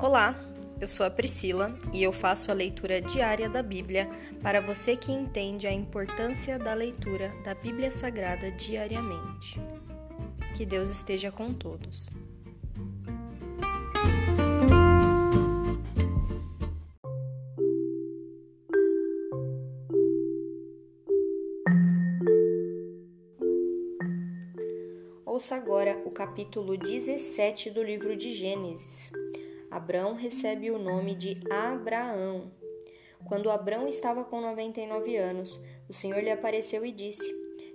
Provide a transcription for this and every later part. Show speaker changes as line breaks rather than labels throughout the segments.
Olá, eu sou a Priscila e eu faço a leitura diária da Bíblia para você que entende a importância da leitura da Bíblia Sagrada diariamente. Que Deus esteja com todos. Ouça agora o capítulo 17 do livro de Gênesis. Abrão recebe o nome de Abraão. Quando Abrão estava com 99 anos, o Senhor lhe apareceu e disse: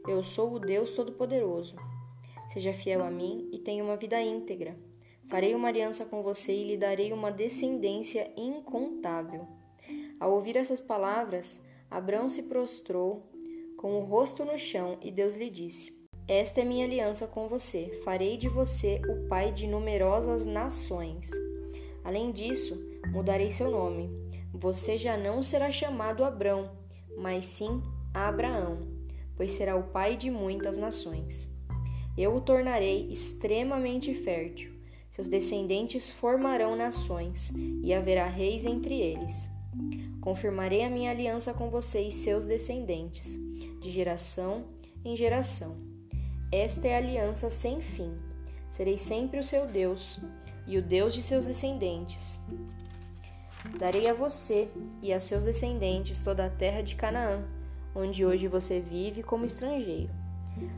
Eu sou o Deus Todo-Poderoso. Seja fiel a mim e tenha uma vida íntegra. Farei uma aliança com você e lhe darei uma descendência incontável. Ao ouvir essas palavras, Abrão se prostrou com o rosto no chão e Deus lhe disse: esta é minha aliança com você. Farei de você o pai de numerosas nações. Além disso, mudarei seu nome. Você já não será chamado Abrão, mas sim Abraão, pois será o pai de muitas nações. Eu o tornarei extremamente fértil. Seus descendentes formarão nações, e haverá reis entre eles. Confirmarei a minha aliança com você e seus descendentes, de geração em geração esta é a aliança sem fim. Serei sempre o seu Deus e o Deus de seus descendentes. Darei a você e a seus descendentes toda a terra de Canaã, onde hoje você vive como estrangeiro.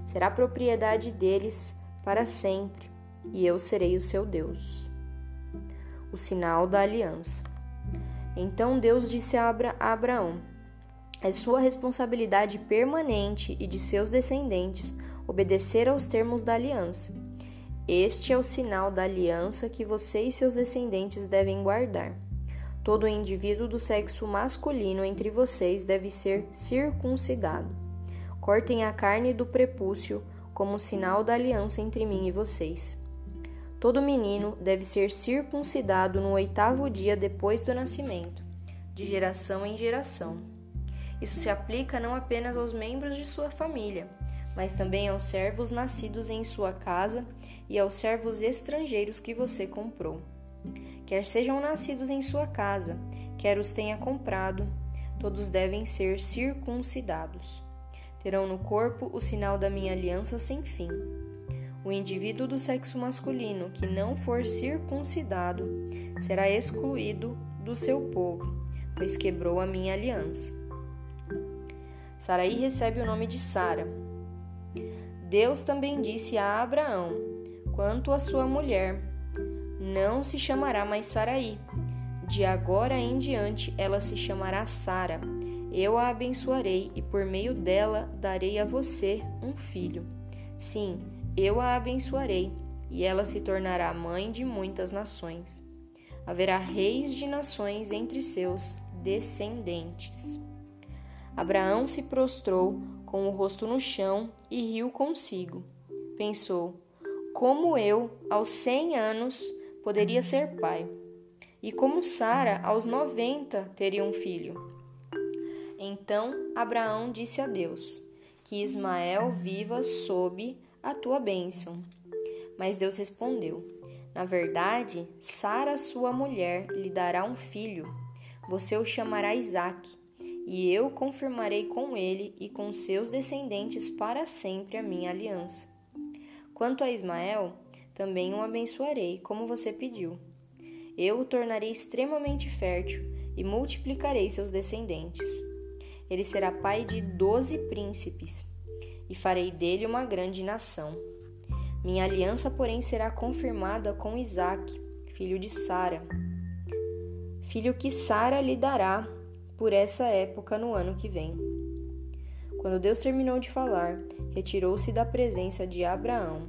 Será propriedade deles para sempre, e eu serei o seu Deus. O sinal da aliança. Então Deus disse a, Abra a Abraão: É sua responsabilidade permanente e de seus descendentes obedecer aos termos da aliança. Este é o sinal da aliança que você e seus descendentes devem guardar. Todo indivíduo do sexo masculino entre vocês deve ser circuncidado. Cortem a carne do prepúcio como sinal da aliança entre mim e vocês. Todo menino deve ser circuncidado no oitavo dia depois do nascimento, de geração em geração. Isso se aplica não apenas aos membros de sua família, mas também aos servos nascidos em sua casa e aos servos estrangeiros que você comprou. Quer sejam nascidos em sua casa, quer os tenha comprado, todos devem ser circuncidados. Terão no corpo o sinal da minha aliança sem fim. O indivíduo do sexo masculino que não for circuncidado será excluído do seu povo, pois quebrou a minha aliança. Saraí recebe o nome de Sara, Deus também disse a Abraão: Quanto à sua mulher, não se chamará mais Saraí. De agora em diante ela se chamará Sara. Eu a abençoarei e por meio dela darei a você um filho. Sim, eu a abençoarei e ela se tornará mãe de muitas nações. Haverá reis de nações entre seus descendentes. Abraão se prostrou com o rosto no chão e riu consigo. Pensou: como eu, aos cem anos, poderia ser pai? E como Sara, aos noventa, teria um filho? Então Abraão disse a Deus: Que Ismael viva sob a tua bênção. Mas Deus respondeu: Na verdade, Sara, sua mulher, lhe dará um filho. Você o chamará Isaque e eu confirmarei com ele e com seus descendentes para sempre a minha aliança. Quanto a Ismael, também o abençoarei, como você pediu. Eu o tornarei extremamente fértil e multiplicarei seus descendentes. Ele será pai de doze príncipes, e farei dele uma grande nação. Minha aliança, porém, será confirmada com Isaque, filho de Sara, filho que Sara lhe dará por essa época no ano que vem. Quando Deus terminou de falar, retirou-se da presença de Abraão.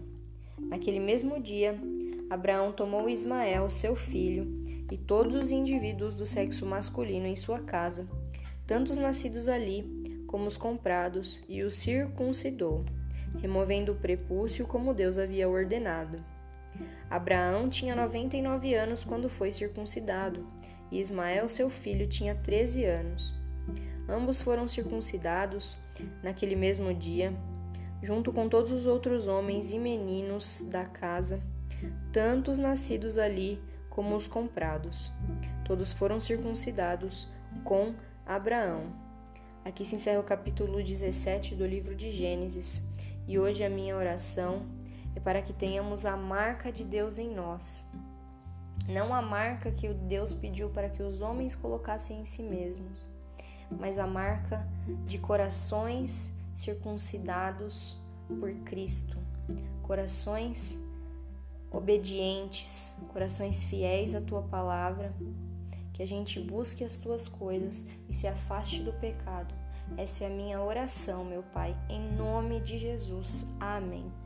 Naquele mesmo dia, Abraão tomou Ismael, seu filho, e todos os indivíduos do sexo masculino em sua casa, tanto os nascidos ali como os comprados, e os circuncidou, removendo o prepúcio como Deus havia ordenado. Abraão tinha noventa e nove anos quando foi circuncidado, e Ismael, seu filho, tinha treze anos. Ambos foram circuncidados naquele mesmo dia, junto com todos os outros homens e meninos da casa, tanto os nascidos ali como os comprados. Todos foram circuncidados com Abraão. Aqui se encerra o capítulo 17 do livro de Gênesis, e hoje a minha oração é para que tenhamos a marca de Deus em nós. Não a marca que Deus pediu para que os homens colocassem em si mesmos, mas a marca de corações circuncidados por Cristo, corações obedientes, corações fiéis à tua palavra, que a gente busque as tuas coisas e se afaste do pecado. Essa é a minha oração, meu Pai, em nome de Jesus. Amém.